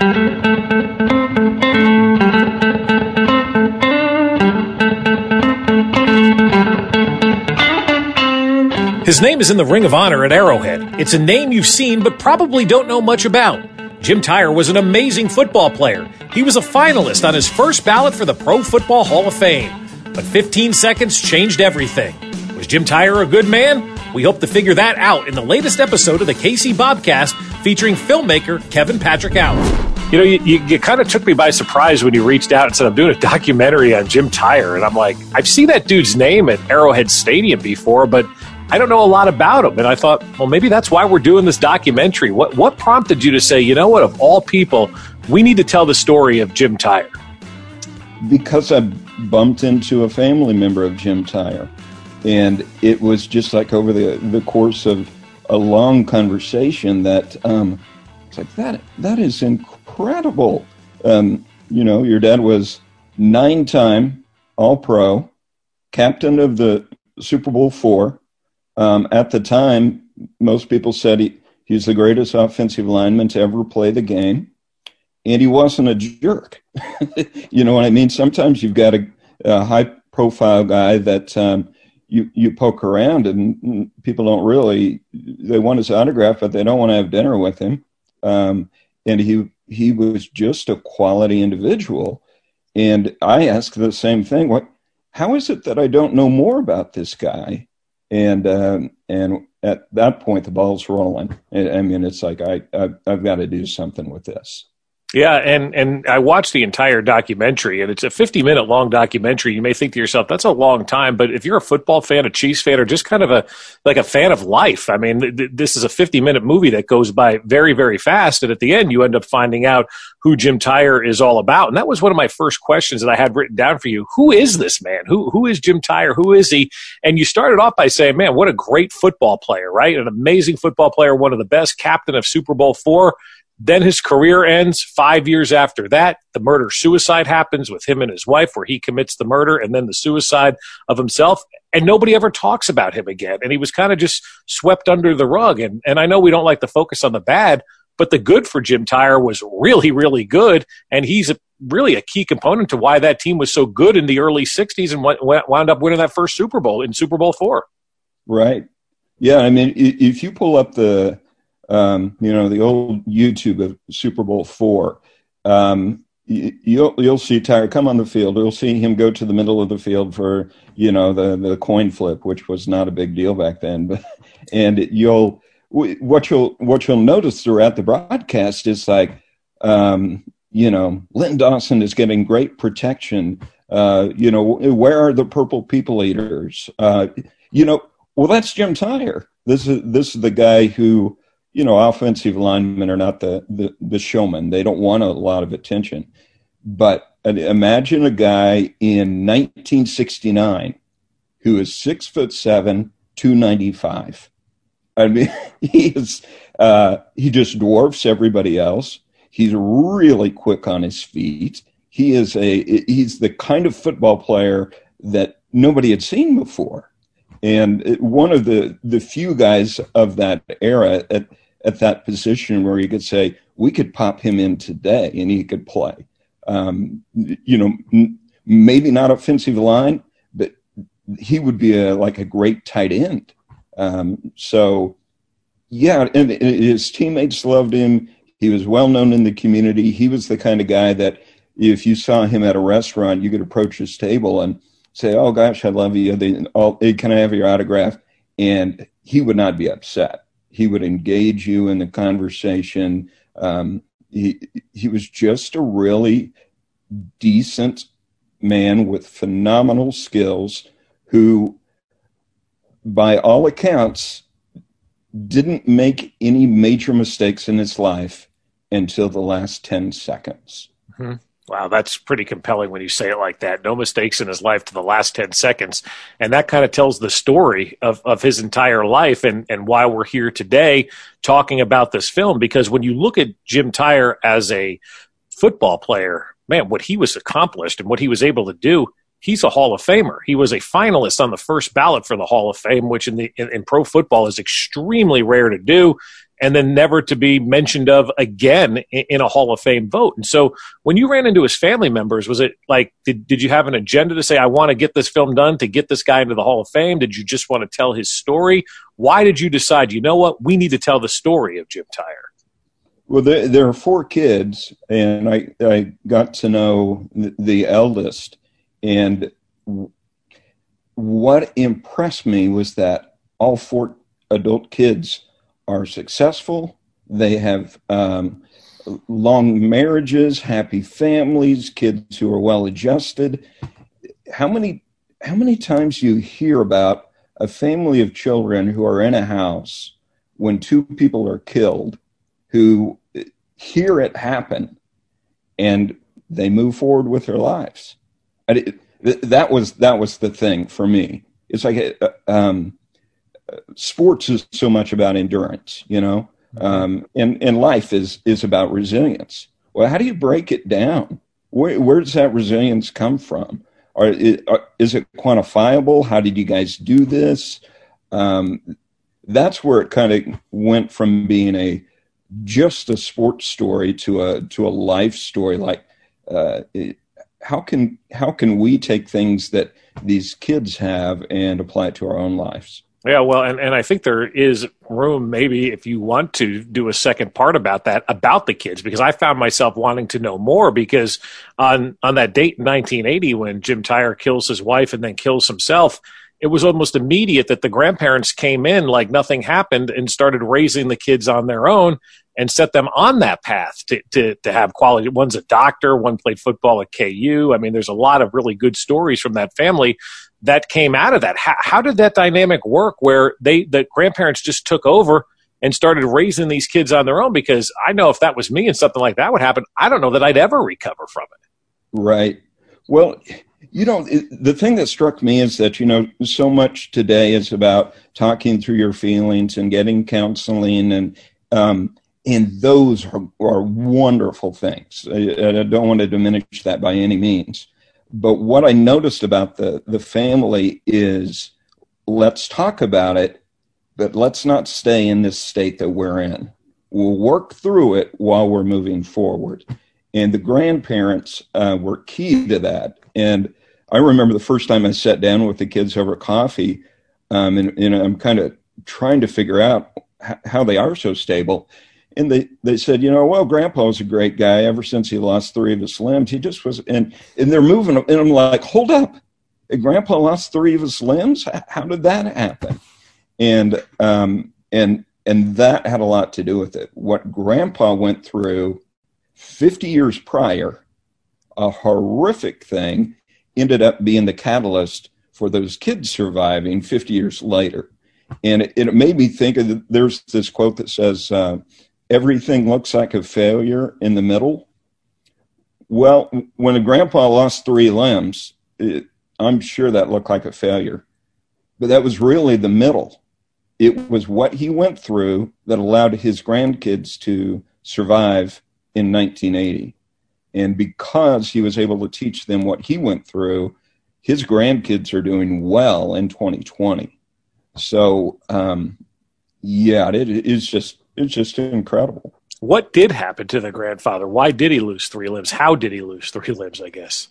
His name is in the Ring of Honor at Arrowhead. It's a name you've seen but probably don't know much about. Jim Tyrer was an amazing football player. He was a finalist on his first ballot for the Pro Football Hall of Fame. But 15 seconds changed everything. Was Jim Tyrer a good man? We hope to figure that out in the latest episode of the KC Bobcast featuring filmmaker Kevin Patrick Allen. You know, you, you, you kind of took me by surprise when you reached out and said, I'm doing a documentary on Jim Tyrer. And I'm like, I've seen that dude's name at Arrowhead Stadium before, but I don't know a lot about him. And I thought, well, maybe that's why we're doing this documentary. What, what prompted you to say, you know what, of all people, we need to tell the story of Jim Tyrer? Because I bumped into a family member of Jim Tyrer. And it was just like over the, the course of a long conversation that um, it's like, that, that is incredible. Um, you know, your dad was nine time All Pro, captain of the Super Bowl four um, at the time, most people said he, he's the greatest offensive lineman to ever play the game, and he wasn't a jerk. you know what I mean? Sometimes you've got a, a high profile guy that um, you you poke around, and people don't really they want his autograph, but they don't want to have dinner with him. Um, and he he was just a quality individual. And I ask the same thing: what? How is it that I don't know more about this guy? and um, and at that point the ball's rolling. I mean, it's like I I've, I've got to do something with this. Yeah, and and I watched the entire documentary, and it's a 50 minute long documentary. You may think to yourself, that's a long time, but if you're a football fan, a Chiefs fan, or just kind of a like a fan of life, I mean, th- this is a 50 minute movie that goes by very very fast, and at the end, you end up finding out who Jim Tyrer is all about. And that was one of my first questions that I had written down for you. Who is this man? Who who is Jim Tyrer? Who is he? And you started off by saying, man, what a great football player, right? An amazing football player, one of the best, captain of Super Bowl four then his career ends five years after that. The murder suicide happens with him and his wife, where he commits the murder and then the suicide of himself. And nobody ever talks about him again. And he was kind of just swept under the rug. And, and I know we don't like to focus on the bad, but the good for Jim Tyrer was really, really good. And he's a, really a key component to why that team was so good in the early 60s and wound up winning that first Super Bowl in Super Bowl four. Right. Yeah. I mean, if you pull up the, um, you know, the old YouTube of Super Bowl four. Um, you'll you'll see Tyrer come on the field. You'll see him go to the middle of the field for you know the the coin flip, which was not a big deal back then. But and you'll what you'll what you'll notice throughout the broadcast is like um, you know Len Dawson is getting great protection. Uh, you know where are the purple people eaters? Uh, you know well that's Jim Tyrer. This is this is the guy who you know, offensive linemen are not the, the, the. They don't want a lot of attention. But imagine a guy in 1969 who is six foot seven, 295. I mean, he is, uh, he just dwarfs everybody else. He's really quick on his feet. He is a, he's the kind of football player that nobody had seen before. And one of the, the few guys of that era at, at that position where you could say we could pop him in today and he could play. Um, you know, maybe not offensive line, but he would be a, like a great tight end. Um, so, yeah, and his teammates loved him. He was well known in the community. He was the kind of guy that if you saw him at a restaurant, you could approach his table and say, "Oh gosh, I love you. They, oh, can I have your autograph?" And he would not be upset he would engage you in the conversation. Um, he he was just a really decent man with phenomenal skills who, by all accounts, didn't make any major mistakes in his life until the last 10 seconds. Mm-hmm. Wow, that's pretty compelling when you say it like that. No mistakes in his life to the last 10 seconds. And that kind of tells the story of, of his entire life and, and why we're here today talking about this film. Because when you look at Jim Tyrer as a football player, man, what he was accomplished and what he was able to do, he's a Hall of Famer. He was a finalist on the first ballot for the Hall of Fame, which in, the, in, in pro football is extremely rare to do and then never to be mentioned of again in a Hall of Fame vote. And so when you ran into his family members, was it like, did, did you have an agenda to say, I want to get this film done to get this guy into the Hall of Fame? Did you just want to tell his story? Why did you decide, you know what, we need to tell the story of Jim Tyrer? Well, there, are four kids, and I, I got to know the eldest. And what impressed me was that all four adult kids are successful. They have um, long marriages, happy families, kids who are well adjusted. How many how many times you hear about a family of children who are in a house when two people are killed, who hear it happen, and they move forward with their lives. That was that was the thing for me. It's like uh, um, sports is so much about endurance, you know, mm-hmm. um, and and life is is about resilience. Well, how do you break it down? Where where does that resilience come from? Or is it quantifiable? How did you guys do this? Um, that's where it kind of went from being a just a sports story to a to a life story. Like, uh, it, how can how can we take things that these kids have and apply it to our own lives? Yeah, well, and, and I think there is room, maybe if you want to do a second part about that, about the kids, because I found myself wanting to know more. Because on on that date in 1980, when Jim Tyrer kills his wife and then kills himself, it was almost immediate that the grandparents came in like nothing happened and started raising the kids on their own and set them on that path to, to, to have quality. One's a doctor, one played football at KU. I mean, there's a lot of really good stories from that family that came out of that. How, how did that dynamic work where they, the grandparents just took over and started raising these kids on their own? Because I know if that was me and something like that would happen, I don't know that I'd ever recover from it. Right. Well, you know, the thing that struck me is that, you know, so much today is about talking through your feelings and getting counseling and, um, and those are, are wonderful things. I, I, don't want to diminish that by any means. But what I noticed about the, the family is let's talk about it, but let's not stay in this state that we're in. We'll work through it while we're moving forward. And the grandparents uh, were key to that. And I remember the first time I sat down with the kids over coffee, um, and, and I'm kind of trying to figure out how they are so stable and they, they said, you know, well, Grandpa was a great guy ever since he lost three of his limbs. He just was, and and they're moving, and I'm like, hold up, Grandpa lost three of his limbs. How did that happen? And um, and and that had a lot to do with it. What Grandpa went through 50 years prior, a horrific thing, ended up being the catalyst for those kids surviving 50 years later. And it, it made me think of the, there's this quote that says. Uh, everything looks like a failure in the middle. Well, when a grandpa lost three limbs, it, I'm sure that looked like a failure. But that was really the middle. It was what he went through that allowed his grandkids to survive in 1980. And because he was able to teach them what he went through, his grandkids are doing well in 2020. So, um, yeah, it is just it's just incredible. What did happen to the grandfather? Why did he lose three limbs? How did he lose three limbs? I guess.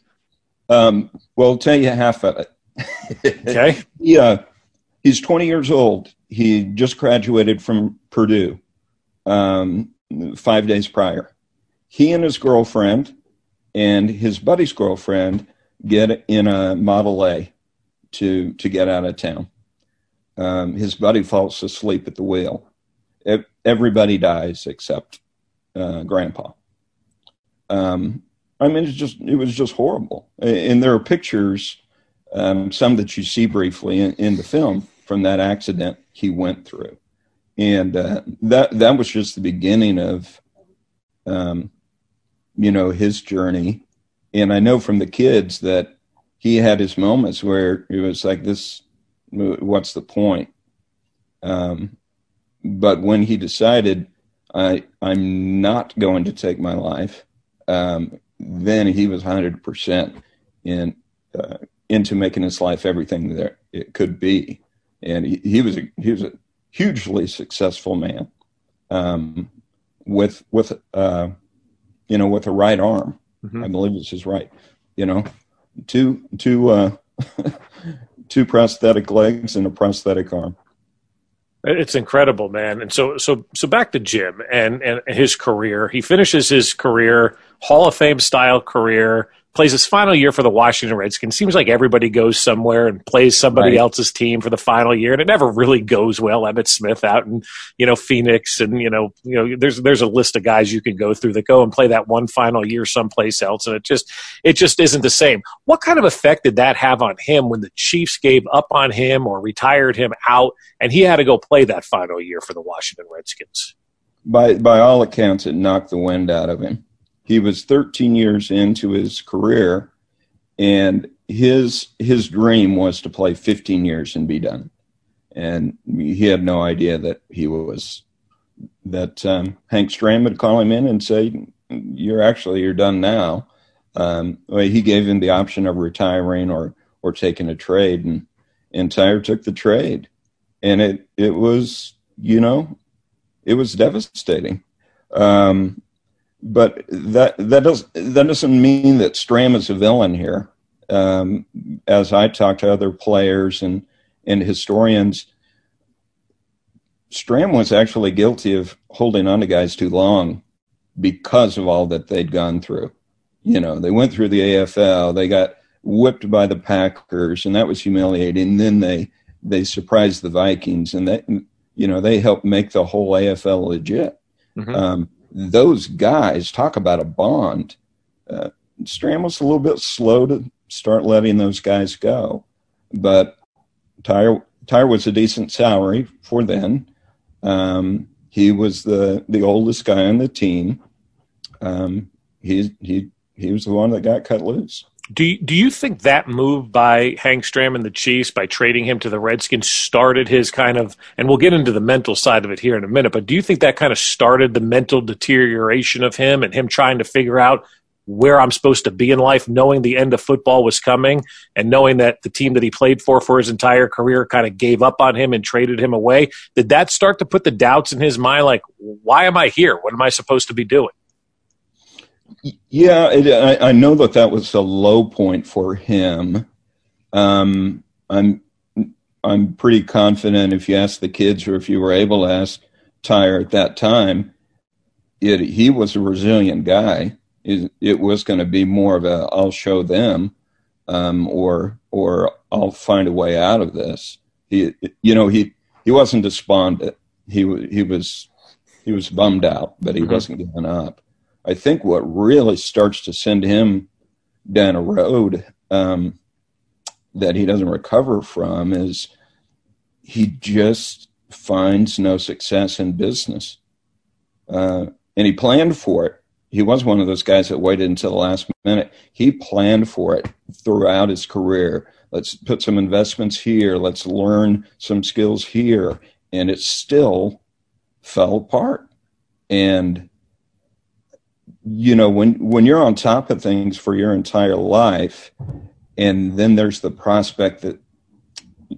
Um, well, I'll tell you half of it. okay. Yeah, uh, he's 20 years old. He just graduated from Purdue um, five days prior. He and his girlfriend and his buddy's girlfriend get in a Model A to to get out of town. Um, his buddy falls asleep at the wheel everybody dies except uh, grandpa. Um, I mean, it's just it was just horrible. And there are pictures, um, some that you see briefly in, in, the film from that accident he went through, and uh, that that was just the beginning of um, you know, his journey. And I know from the kids that he had his moments where it was like, this, what's the point? Um, but when he decided, I, I'm not going to take my life, um, then he was 100% in, uh, into making his life everything that it could be. And he, he was a, he was a hugely successful man um, with with uh, you know with a right arm. Mm-hmm. I believe it's his right. You know, two two uh, two prosthetic legs and a prosthetic arm. It's incredible, man. And so, so, so back to Jim and, and his career. He finishes his career, Hall of Fame style career, plays his final year for the Washington Redskins. Seems like everybody goes somewhere and plays somebody right. else's team for the final year, and it never really goes well. Emmitt Smith out in you know Phoenix, and you know you know there's there's a list of guys you can go through that go and play that one final year someplace else, and it just it just isn't the same. What kind of effect did that have on him when the Chiefs gave up on him or retired him out, and he had to go play that final year for the Washington Redskins? By by all accounts, it knocked the wind out of him he was 13 years into his career, and his his dream was to play 15 years and be done. And he had no idea that he was that um, Hank Stram would call him in and say, "You're actually you're done now." Um, he gave him the option of retiring or or taking a trade, and and Tyrer took the trade, and it it was you know it was devastating. Um, but that that does that doesn't mean that Stram is a villain here. Um, as I talk to other players and and historians, Stram was actually guilty of holding on to guys too long because of all that they'd gone through. You know, they went through the AFL, they got whipped by the Packers, and that was humiliating. And then they they surprised the Vikings, and that you know they helped make the whole AFL legit. Mm-hmm. Um, those guys talk about a bond. Uh, Stram was a little bit slow to start letting those guys go, but Tyrer Tyrer was a decent salary for then. Um, he was the the oldest guy on the team. Um, he he he was the one that got cut loose. Do you, do you think that move by Hank Stram and the Chiefs by trading him to the Redskins started his kind of and we'll get into the mental side of it here in a minute, but do you think that kind of started the mental deterioration of him and him trying to figure out where I'm supposed to be in life, knowing the end of football was coming and knowing that the team that he played for for his entire career kind of gave up on him and traded him away? Did that start to put the doubts in his mind like, why am I here? What am I supposed to be doing? Yeah, it, I, I, know that that was a low point for him. Um, I'm I'm pretty confident if you ask the kids or if you were able to ask Tyrer at that time, it, he was a resilient guy. It, it was going to be more of a I'll show them, um, or or I'll find a way out of this. He, you know, he he wasn't despondent. He he was he was bummed out, but he mm-hmm. wasn't giving up. I think what really starts to send him down a road um, that he doesn't recover from is he just finds no success in business. Uh, and he planned for it. He was one of those guys that waited until the last minute. He planned for it throughout his career. Let's put some investments here. Let's learn some skills here. And it still fell apart. And you know when when you're on top of things for your entire life and then there's the prospect that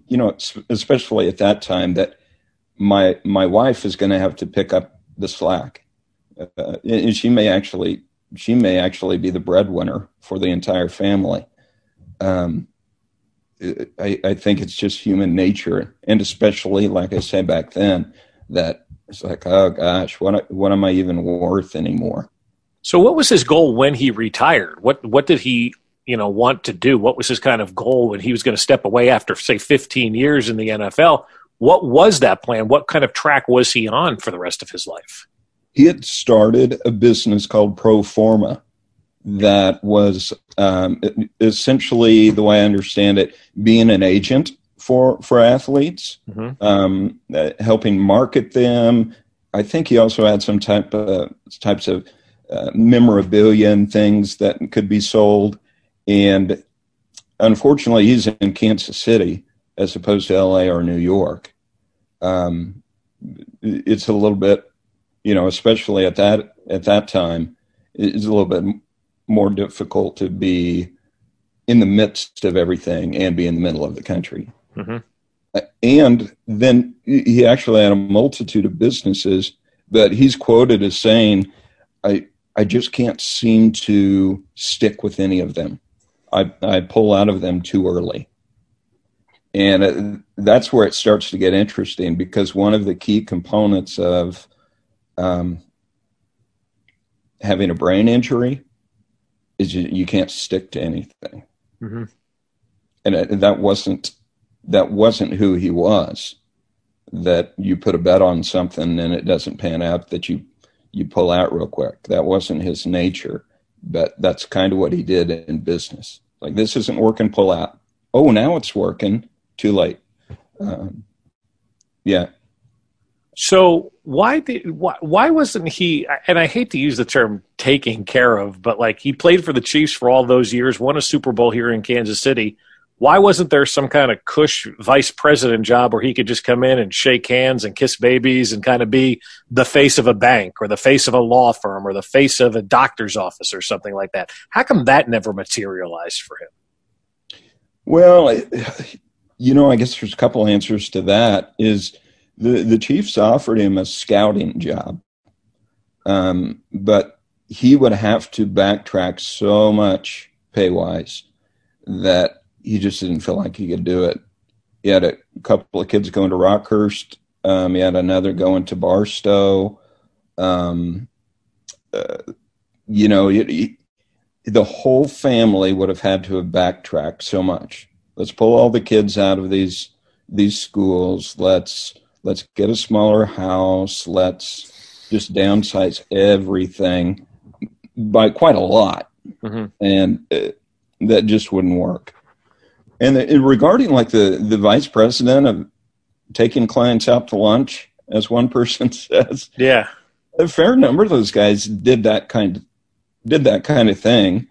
you know especially at that time that my my wife is going to have to pick up the slack. Uh, and she may actually she may actually be the breadwinner for the entire family. Um, I, I think it's just human nature and especially like i said back then that it's like oh gosh what what am i even worth anymore so, what was his goal when he retired? What what did he you know want to do? What was his kind of goal when he was going to step away after say 15 years in the NFL? What was that plan? What kind of track was he on for the rest of his life? He had started a business called Proforma that was um, essentially the way I understand it, being an agent for for athletes, mm-hmm. um, uh, helping market them. I think he also had some type of types of uh, memorabilia and things that could be sold. And unfortunately, he's in Kansas City as opposed to LA or New York. Um, it's a little bit, you know, especially at that at that time, it's a little bit more difficult to be in the midst of everything and be in the middle of the country. Mm-hmm. And then he actually had a multitude of businesses, but he's quoted as saying, "I I just can't seem to stick with any of them. I I pull out of them too early." And uh, that's where it starts to get interesting because one of the key components of um, having a brain injury is you, you can't stick to anything. Mm-hmm. And it, that wasn't that wasn't who he was. That you put a bet on something and it doesn't pan out, that you you pull out real quick. That wasn't his nature, but that's kind of what he did in business. Like this isn't working, pull out. Oh, now it's working too late. Um, yeah. So why did why, why wasn't he? And I hate to use the term "taking care of," but like he played for the Chiefs for all those years, won a Super Bowl here in Kansas City. Why wasn't there some kind of cush vice president job where he could just come in and shake hands and kiss babies and kind of be the face of a bank or the face of a law firm or the face of a doctor's office or something like that? How come that never materialized for him? Well, you know, I guess there's a couple answers to that. Is the the Chiefs offered him a scouting job, um, but he would have to backtrack so much pay wise that he just didn't feel like he could do it. He had a couple of kids going to Rockhurst. Um, he had another going to Barstow. Um, uh, you know, he, he, the whole family would have had to have backtracked so much let's pull all the kids out of these these schools let's let's get a smaller house let's just downsize everything by quite a lot mm-hmm. and uh, that just wouldn't work and, the, regarding like the the vice president of taking clients out to lunch as one person says yeah a fair number of those guys did that kind of did that kind of thing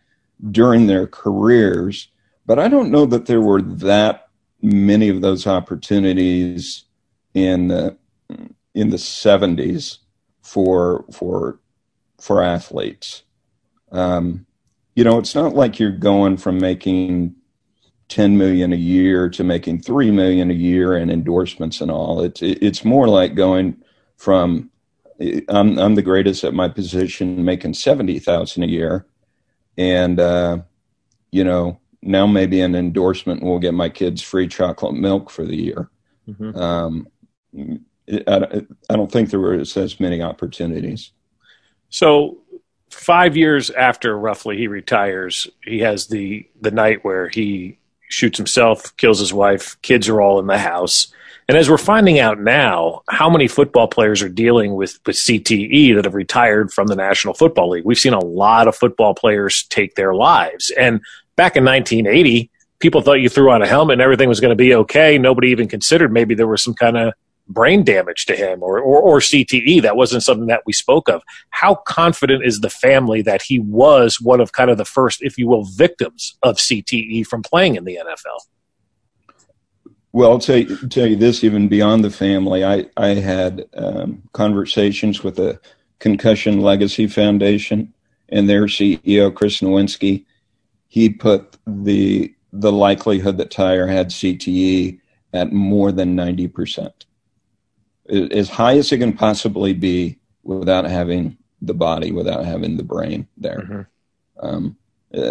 during their careers but I don't know that there were that many of those opportunities in the in the 70s for for for athletes. Um, you know, it's not like you're going from making 10 million a year to making 3 million a year and endorsements and all. It's it's more like going from I'm I'm the greatest at my position making 70,000 a year and uh, you know now maybe an endorsement will get my kids free chocolate milk for the year. Mm-hmm. Um, I, I don't think there were as many opportunities. So five years after roughly he retires, he has the the night where he shoots himself, kills his wife, kids are all in the house. And as we're finding out now, how many football players are dealing with, with CTE that have retired from the National Football League? We've seen a lot of football players take their lives. And back in 1980, people thought you threw on a helmet and everything was going to be okay. Nobody even considered maybe there was some kind of brain damage to him or, or, or, CTE. That wasn't something that we spoke of. How confident is the family that he was one of kind of the first, if you will, victims of CTE from playing in the NFL? Well, I'll tell you, tell you this, even beyond the family, I, I had um, conversations with the Concussion Legacy Foundation and their CEO, Chris Nowinski, he put the the likelihood that Tyrer had CTE at more than 90%. As high as it can possibly be without having the body, without having the brain there. Mm-hmm. Um,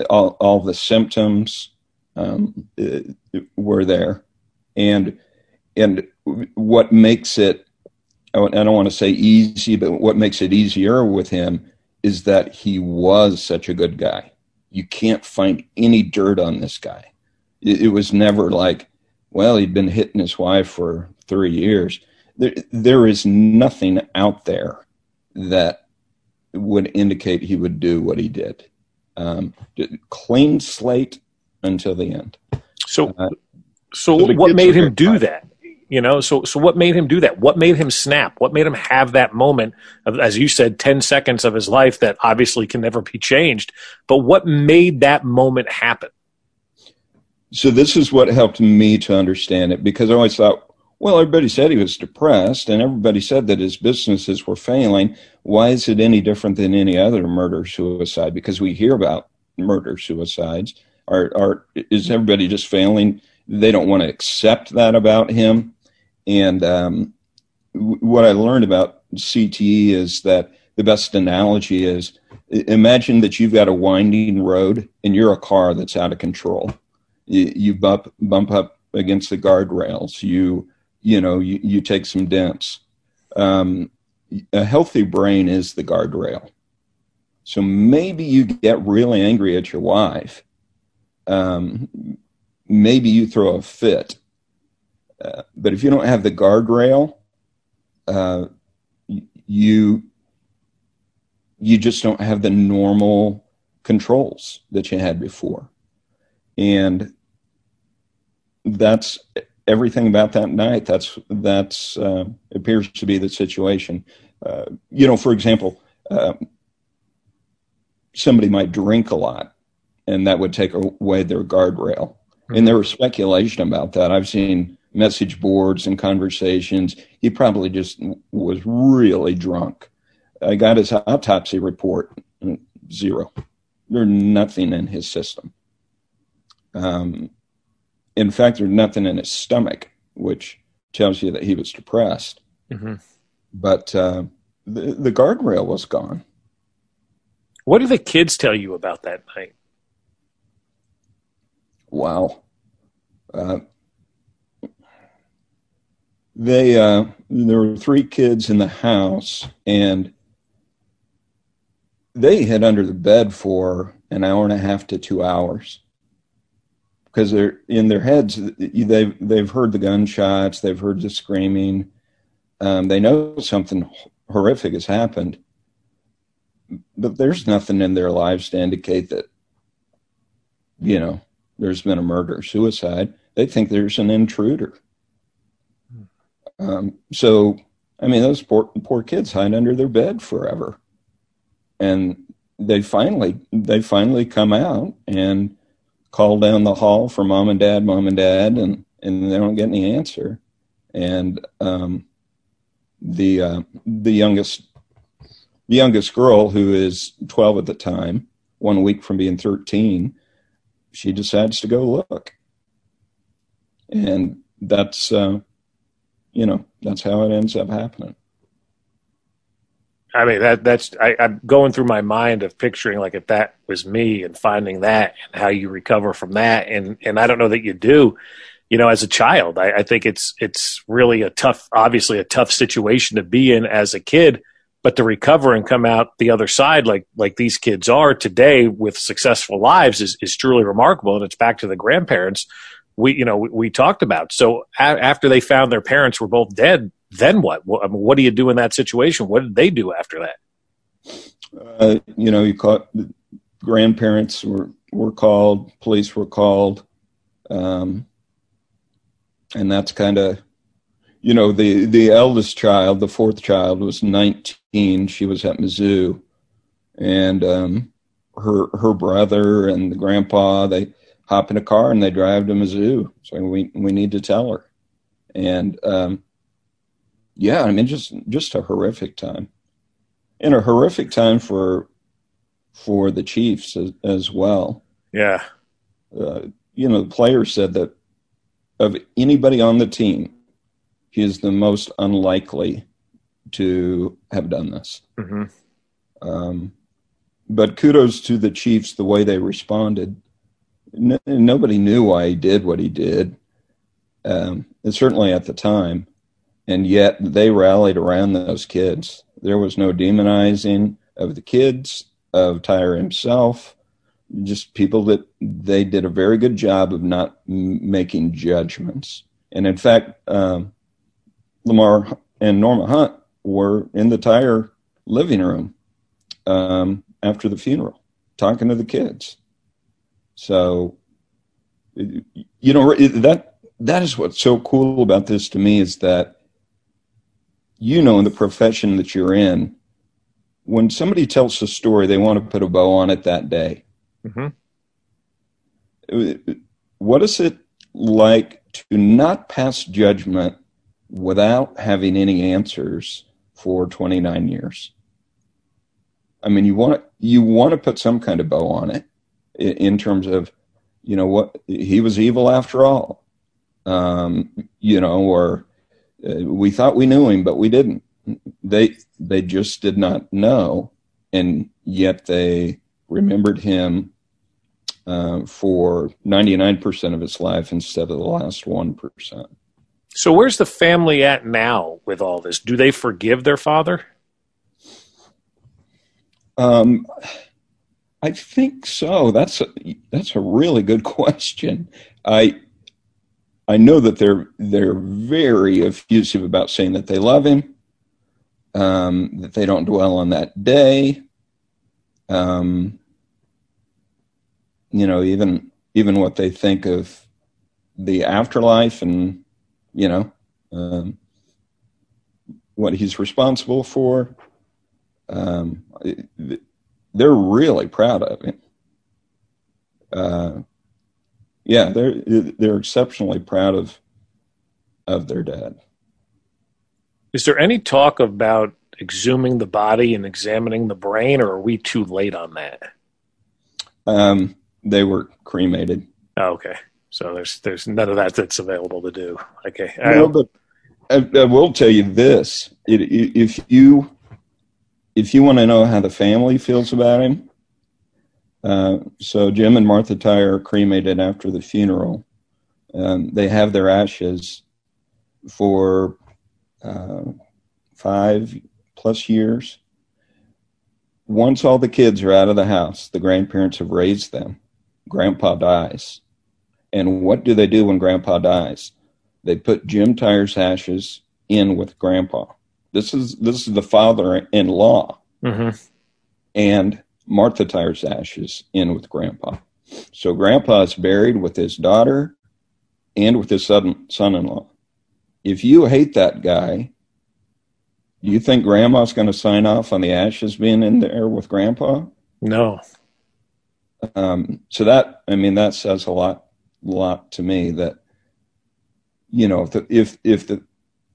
all, all the symptoms um, were there. And, and what makes it, I don't want to say easy, but what makes it easier with him is that he was such a good guy you can't find any dirt on this guy. It, it, was never like, well, he'd been hitting his wife for three years. There, there is nothing out there that would indicate he would do what he did. Um, clean slate until the end. So, uh, so, so what made him do that? You know, so so what made him do that? What made him snap? What made him have that moment of, as you said, ten seconds of his life that obviously can never be changed? But what made that moment happen? So this is what helped me to understand it because I always thought, well, everybody said he was depressed, and everybody said that his businesses were failing. Why is it any different than any other murder suicide? Because we hear about murder suicides. Are, are is everybody just failing? They don't want to accept that about him. And um, w- what I learned about CTE is that the best analogy is imagine that you've got a winding road and you're a car that's out of control. You, you bump bump up against the guardrails. You you know you, you take some dents. Um, a healthy brain is the guardrail. So maybe you get really angry at your wife. Um, maybe you throw a fit. Uh, but if you don't have the guardrail, uh, you you just don't have the normal controls that you had before, and that's everything about that night. That's that's uh, appears to be the situation. Uh, you know, for example, uh, somebody might drink a lot and that would take away their guardrail. Mm-hmm. And there was speculation about that. I've seen message boards and conversations. He probably just was really drunk. I got his autopsy report zero. There's nothing in his system. Um, in fact, there's nothing in his stomach, which tells you that he was depressed. Mm-hmm. But uh, the, the guardrail was gone. What do the kids tell you about that night? Wow. Uh, they uh, there were three kids in the house, and they hid under the bed for an hour and a half to two hours because they're in their heads. They've they've heard the gunshots, they've heard the screaming, um, they know something horrific has happened, but there's nothing in their lives to indicate that, you know, there's been a murder, or suicide. They think there's an intruder. Um, so, I mean, those poor, poor kids hide under their bed forever, and they finally they finally come out and call down the hall for mom and dad, mom and dad, and and they don't get any answer. And um, the uh, the youngest the youngest girl, who is 12 at the time, one week from being 13, she decides to go look. And that's, uh, you know, that's how it ends up happening. I mean, that that's, I, I'm going through my mind of picturing like if that was me and finding that and how you recover from that. And, and I don't know that you do, you know, as a child. I, I think it's, it's really a tough, obviously a tough situation to be in as a kid but to recover and come out the other side like like these kids are today with successful lives is, is truly remarkable and it's back to the grandparents we you know we, we talked about so a- after they found their parents were both dead then what? What, I mean, what do you do in that situation? What did they do after that? Uh, you know you caught grandparents were were called police were called um, and that's kind of you know the the eldest child the fourth child was 19 she was at mizzou. And um, her her brother and the grandpa they hop in a car and they drive to mizzou. So we we need to tell her. And um, yeah i mean just just a horrific time and a horrific time for for the chiefs as, as well yeah uh, you know the player said that of anybody on the team he is the most unlikely to have done this. Mm-hmm. Um, but kudos to the Chiefs, the way they responded. N- nobody knew why he did what he did, um, and certainly at the time. And yet they rallied around those kids. There was no demonizing of the kids, of Tyrer himself, just people that they did a very good job of not making judgments. And in fact, um, Lamar and Norma Hunt were in the Tyrer living room um, after the funeral, talking to the kids. So, you know, that that is what's so cool about this to me is that you know in the profession that you're in when somebody tells a story they want to put a bow on it that day. Mm-hmm. what is it like to not pass judgment without having any answers for 29 years? I mean you want you want to put some kind of bow on it in terms of you know what he was evil after all. Um, you know or uh, we thought we knew him but we didn't they they just did not know and yet they remembered him uh, for 99% of his life instead of the last 1% so where's the family at now with all this do they forgive their father um I think so. That's a, that's a really good question. I I know that they're they're very effusive about saying that they love him, um, that they don't dwell on that day. Um, you know, even even what they think of the afterlife, and you know, um, what he's responsible for. Um, they're really proud of him. Uh, yeah, they're they're exceptionally proud of of their dad. Is there any talk about exhuming the body and examining the brain, or are we too late on that? Um, they were cremated. Oh, okay, so there's there's none of that that's available to do. Okay, no, but I, I, will tell you this: it, if you if you want to know how the family feels about him, uh, so Jim and Martha Tyrer are cremated after the funeral. Um, they have their ashes for uh, five plus years. Once all the kids are out of the house, the grandparents have raised them. Grandpa dies. And what do they do when Grandpa dies? They put Jim Tyrer's ashes in with Grandpa. This is this is the father-in-law, mm-hmm. and Martha Tyrer's ashes in with Grandpa. So Grandpa is buried with his daughter and with his son, son-in-law. If you hate that guy, do you think Grandma's going to sign off on the ashes being in there with Grandpa? No. Um, so that I mean that says a lot, lot to me that you know if the, if if the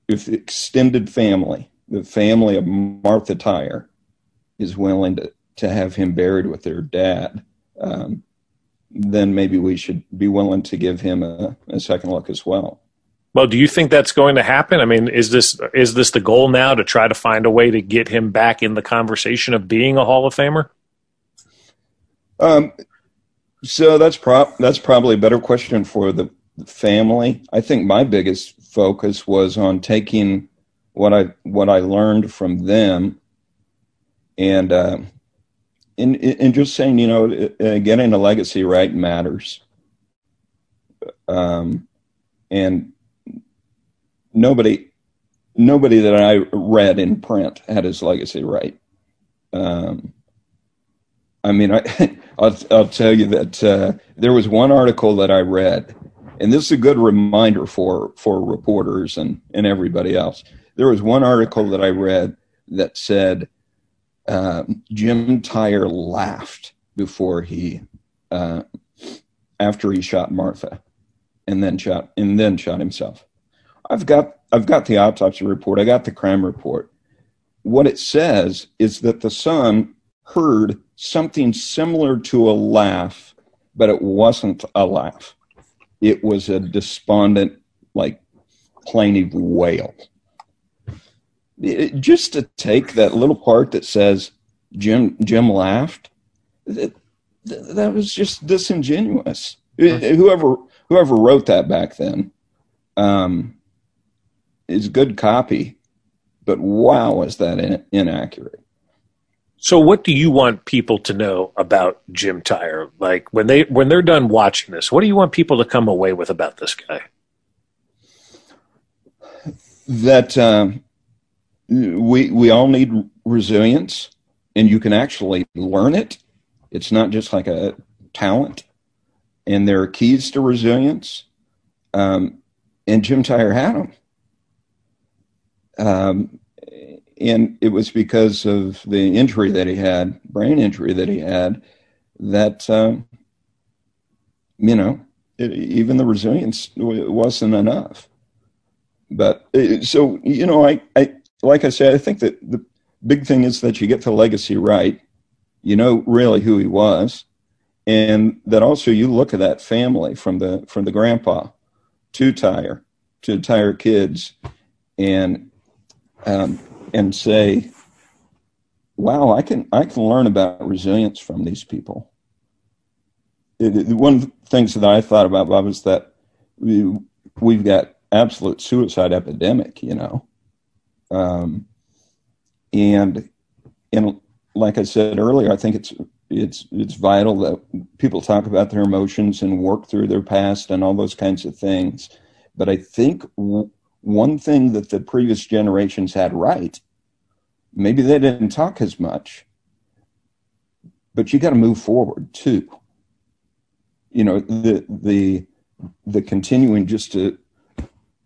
if the extended family, the family of Martha Tyrer, is willing to, to have him buried with their dad, um, then maybe we should be willing to give him a, a second look as well. Well, do you think that's going to happen? I mean, is this is this the goal now to try to find a way to get him back in the conversation of being a Hall of Famer? Um, so that's prop that's probably a better question for the family. I think my biggest focus was on taking what I what I learned from them, and uh, in in just saying, you know, uh, getting a legacy right matters. Um, and nobody nobody that I read in print had his legacy right. Um, I mean, I, I'll, I'll tell you that uh, there was one article that I read and this is a good reminder for for reporters and and everybody else. There was one article that I read that said uh, Jim Tyrer laughed before he uh, after he shot Martha, and then shot and then shot himself. I've got I've got the autopsy report. I got the crime report. What it says is that the son heard something similar to a laugh, but it wasn't a laugh it was a despondent, like plaintive wail. It, just to take that little part that says Jim Jim laughed, that, that was just disingenuous. It, whoever whoever wrote that back then um, is good copy, but wow, is that in, inaccurate? So, what do you want people to know about Jim Tyrer? Like when they when they're done watching this, what do you want people to come away with about this guy? That um, we we all need resilience, and you can actually learn it. It's not just like a talent, and there are keys to resilience. Um, and Jim Tyrer had them. Um, and it was because of the injury that he had, brain injury that he had, that um, you know, it, even the resilience wasn't enough. But uh, so you know, I, I like I said, I think that the big thing is that you get the legacy right. You know really who he was, and that also you look at that family from the from the grandpa to Tyrer to Tyrer kids, and um, and say, "Wow, I can I can learn about resilience from these people." It, it, one of the things that I thought about, Bob, is that we, we've got absolute suicide epidemic, you know, um, and and like I said earlier, I think it's it's it's vital that people talk about their emotions and work through their past and all those kinds of things. But I think w- one thing that the previous generations had right, maybe they didn't talk as much, but you got to move forward too. You know, the the the continuing just to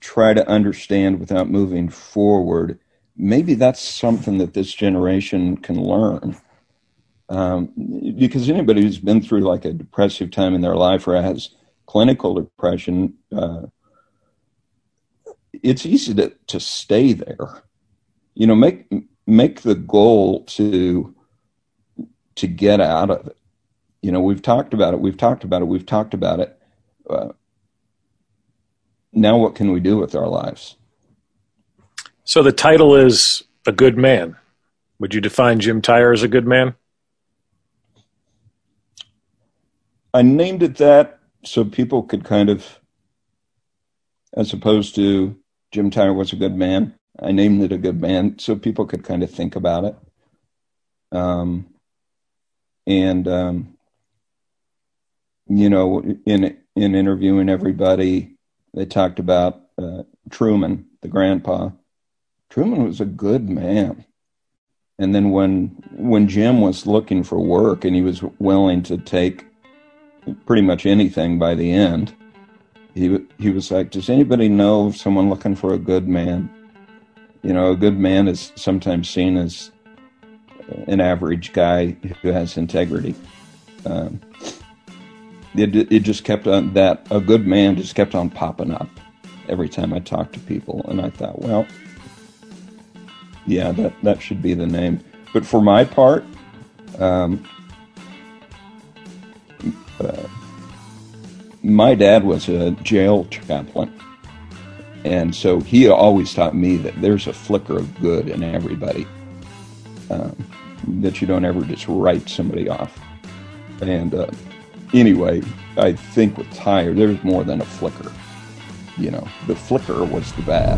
try to understand without moving forward. Maybe that's something that this generation can learn. Um, because anybody who's been through like a depressive time in their life or has clinical depression, uh, it's easy to, to stay there. You know, make make the goal to to get out of it. You know, we've talked about it. We've talked about it. We've talked about it. Uh, now, what can we do with our lives? So the title is a good man. Would you define Jim Tyrer as a good man? I named it that so people could kind of, as opposed to Jim Tyrer was a good man. I named it a good man so people could kind of think about it. Um, and um, you know, in in interviewing everybody, they talked about uh, Truman, the grandpa. Truman was a good man. And then when when Jim was looking for work and he was willing to take pretty much anything by the end, he he was like, "Does anybody know someone looking for a good man?" You know, a good man is sometimes seen as an average guy who has integrity. Um, it it just kept on that a good man just kept on popping up every time I talked to people, and I thought, well, yeah, that that should be the name. But for my part, um, uh, my dad was a jail chaplain. And so he always taught me that there's a flicker of good in everybody, um, that you don't ever just write somebody off. And uh, anyway, I think with Tyrer, there's more than a flicker. You know, the flicker was the bad.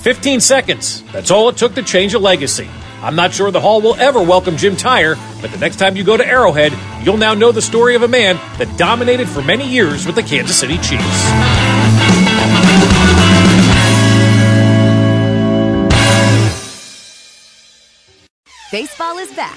15 seconds. That's all it took to change a legacy. I'm not sure the Hall will ever welcome Jim Tyrer, but the next time you go to Arrowhead, you'll now know the story of a man that dominated for many years with the Kansas City Chiefs. Baseball is back,